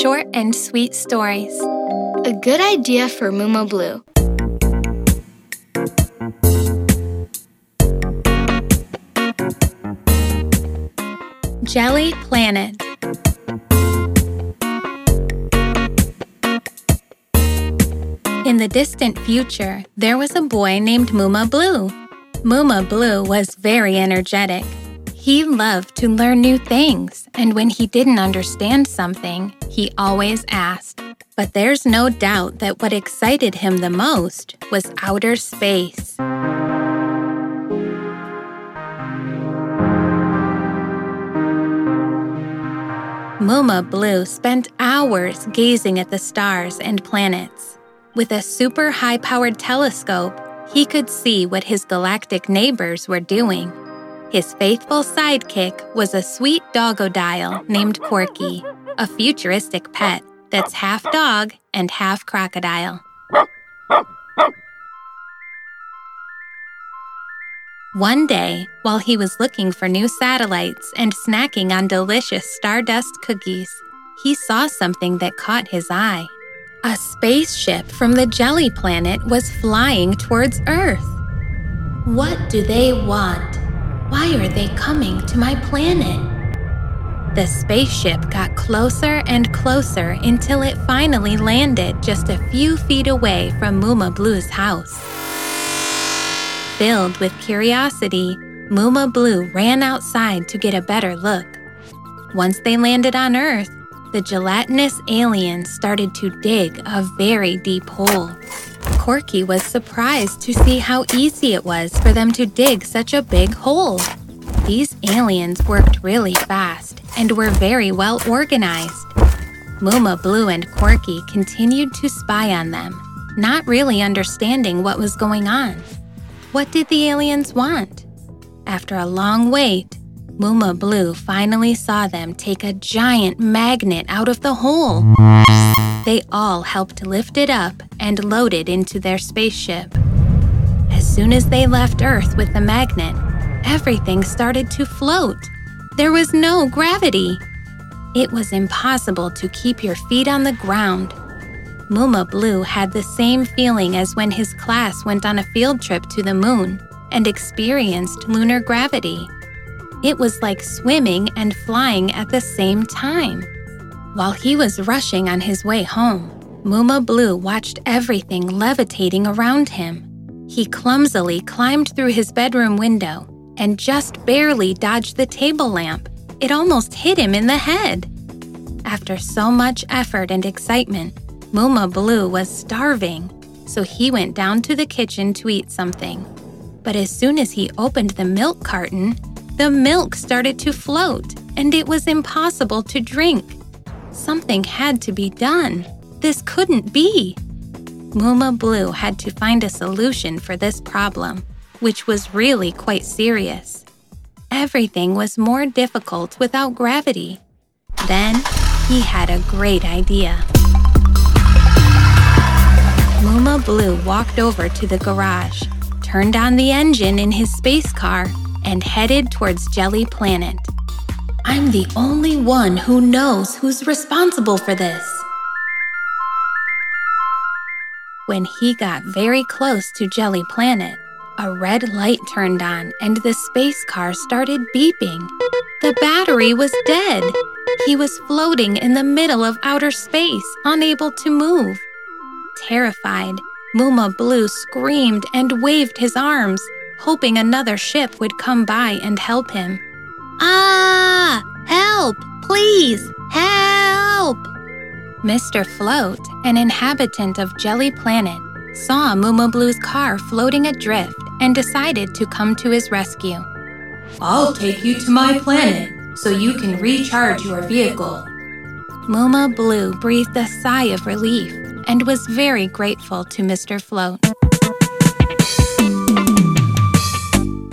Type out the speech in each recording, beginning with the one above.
Short and sweet stories. A good idea for Muma Blue. Jelly Planet. In the distant future, there was a boy named Muma Blue. Muma Blue was very energetic. He loved to learn new things, and when he didn't understand something, he always asked. But there's no doubt that what excited him the most was outer space. Muma Blue spent hours gazing at the stars and planets. With a super high powered telescope, he could see what his galactic neighbors were doing. His faithful sidekick was a sweet doggodile named Corky, a futuristic pet that's half dog and half crocodile. One day, while he was looking for new satellites and snacking on delicious stardust cookies, he saw something that caught his eye. A spaceship from the jelly planet was flying towards Earth. What do they want? Why are they coming to my planet? The spaceship got closer and closer until it finally landed just a few feet away from Muma Blue's house. Filled with curiosity, Muma Blue ran outside to get a better look. Once they landed on Earth, the gelatinous aliens started to dig a very deep hole. Corky was surprised to see how easy it was for them to dig such a big hole. These aliens worked really fast and were very well organized. Muma Blue and Corky continued to spy on them, not really understanding what was going on. What did the aliens want? After a long wait, Muma Blue finally saw them take a giant magnet out of the hole. They all helped lift it up and load it into their spaceship. As soon as they left Earth with the magnet, everything started to float. There was no gravity. It was impossible to keep your feet on the ground. Muma Blue had the same feeling as when his class went on a field trip to the moon and experienced lunar gravity. It was like swimming and flying at the same time. While he was rushing on his way home, Muma Blue watched everything levitating around him. He clumsily climbed through his bedroom window and just barely dodged the table lamp. It almost hit him in the head. After so much effort and excitement, Muma Blue was starving, so he went down to the kitchen to eat something. But as soon as he opened the milk carton, the milk started to float, and it was impossible to drink. Something had to be done. This couldn't be. Muma Blue had to find a solution for this problem, which was really quite serious. Everything was more difficult without gravity. Then he had a great idea. Muma Blue walked over to the garage, turned on the engine in his space car, and headed towards Jelly Planet. I'm the only one who knows who's responsible for this. When he got very close to Jelly Planet, a red light turned on and the space car started beeping. The battery was dead. He was floating in the middle of outer space, unable to move. Terrified, Muma Blue screamed and waved his arms hoping another ship would come by and help him. Ah! Help! Please! Help! Mr. Float, an inhabitant of Jelly Planet, saw Muma Blue's car floating adrift and decided to come to his rescue. I'll take you to my planet so you can recharge your vehicle. Muma Blue breathed a sigh of relief and was very grateful to Mr. Float.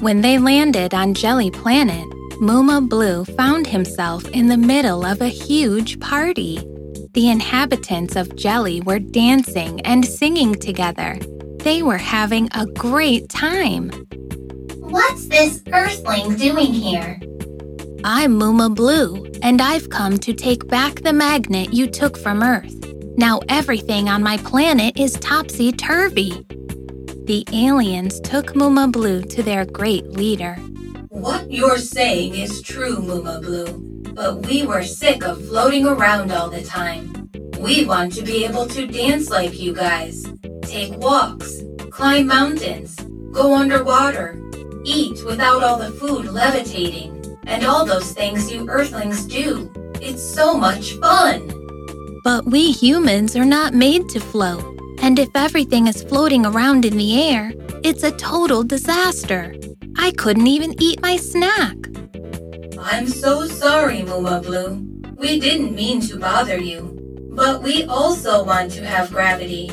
When they landed on Jelly Planet, Muma Blue found himself in the middle of a huge party. The inhabitants of Jelly were dancing and singing together. They were having a great time. What's this Earthling doing here? I'm Muma Blue, and I've come to take back the magnet you took from Earth. Now everything on my planet is topsy turvy. The aliens took Muma Blue to their great leader. What you're saying is true, Muma Blue, but we were sick of floating around all the time. We want to be able to dance like you guys, take walks, climb mountains, go underwater, eat without all the food levitating, and all those things you Earthlings do. It's so much fun! But we humans are not made to float. And if everything is floating around in the air, it's a total disaster. I couldn't even eat my snack. I'm so sorry, Muma Blue. We didn't mean to bother you. But we also want to have gravity.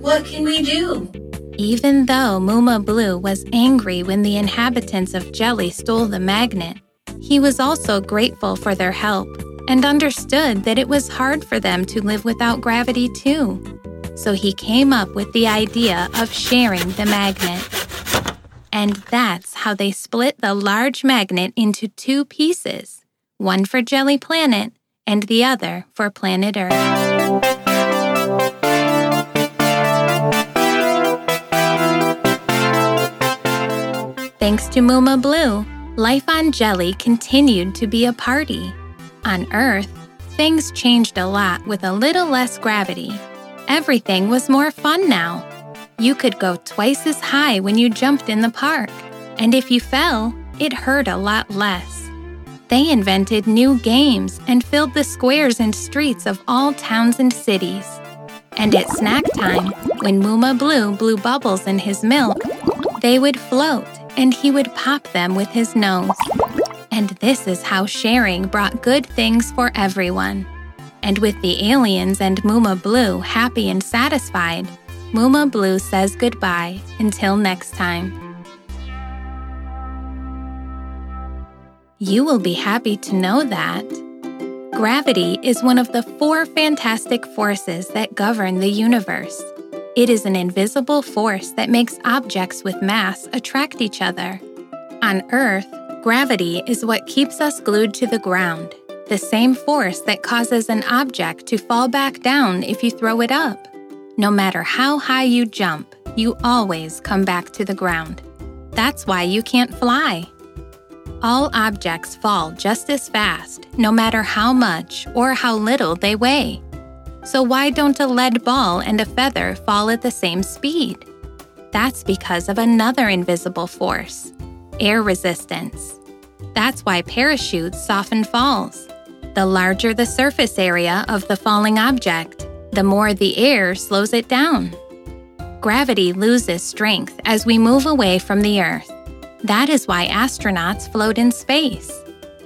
What can we do? Even though Muma Blue was angry when the inhabitants of Jelly stole the magnet, he was also grateful for their help and understood that it was hard for them to live without gravity too. So he came up with the idea of sharing the magnet. And that's how they split the large magnet into two pieces one for Jelly Planet and the other for Planet Earth. Thanks to Muma Blue, life on Jelly continued to be a party. On Earth, things changed a lot with a little less gravity. Everything was more fun now. You could go twice as high when you jumped in the park, and if you fell, it hurt a lot less. They invented new games and filled the squares and streets of all towns and cities. And at snack time, when Muma Blue blew bubbles in his milk, they would float and he would pop them with his nose. And this is how sharing brought good things for everyone. And with the aliens and Muma Blue happy and satisfied, Muma Blue says goodbye until next time. You will be happy to know that gravity is one of the four fantastic forces that govern the universe. It is an invisible force that makes objects with mass attract each other. On Earth, gravity is what keeps us glued to the ground, the same force that causes an object to fall back down if you throw it up. No matter how high you jump, you always come back to the ground. That's why you can't fly. All objects fall just as fast, no matter how much or how little they weigh. So, why don't a lead ball and a feather fall at the same speed? That's because of another invisible force air resistance. That's why parachutes soften falls. The larger the surface area of the falling object, the more the air slows it down. Gravity loses strength as we move away from the Earth. That is why astronauts float in space.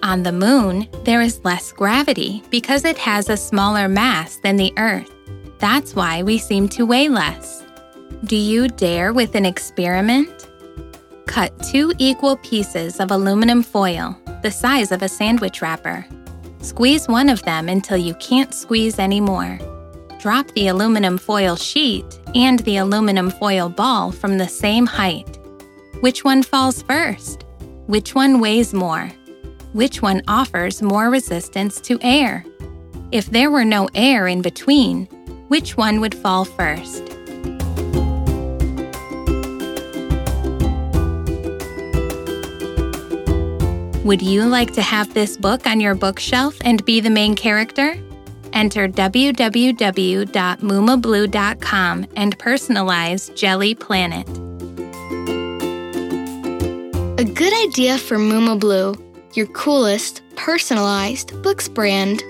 On the Moon, there is less gravity because it has a smaller mass than the Earth. That's why we seem to weigh less. Do you dare with an experiment? Cut two equal pieces of aluminum foil, the size of a sandwich wrapper. Squeeze one of them until you can't squeeze anymore drop the aluminum foil sheet and the aluminum foil ball from the same height. Which one falls first? Which one weighs more? Which one offers more resistance to air? If there were no air in between, which one would fall first? Would you like to have this book on your bookshelf and be the main character? Enter www.mumablue.com and personalize Jelly Planet. A good idea for Muma Blue, your coolest, personalized books brand.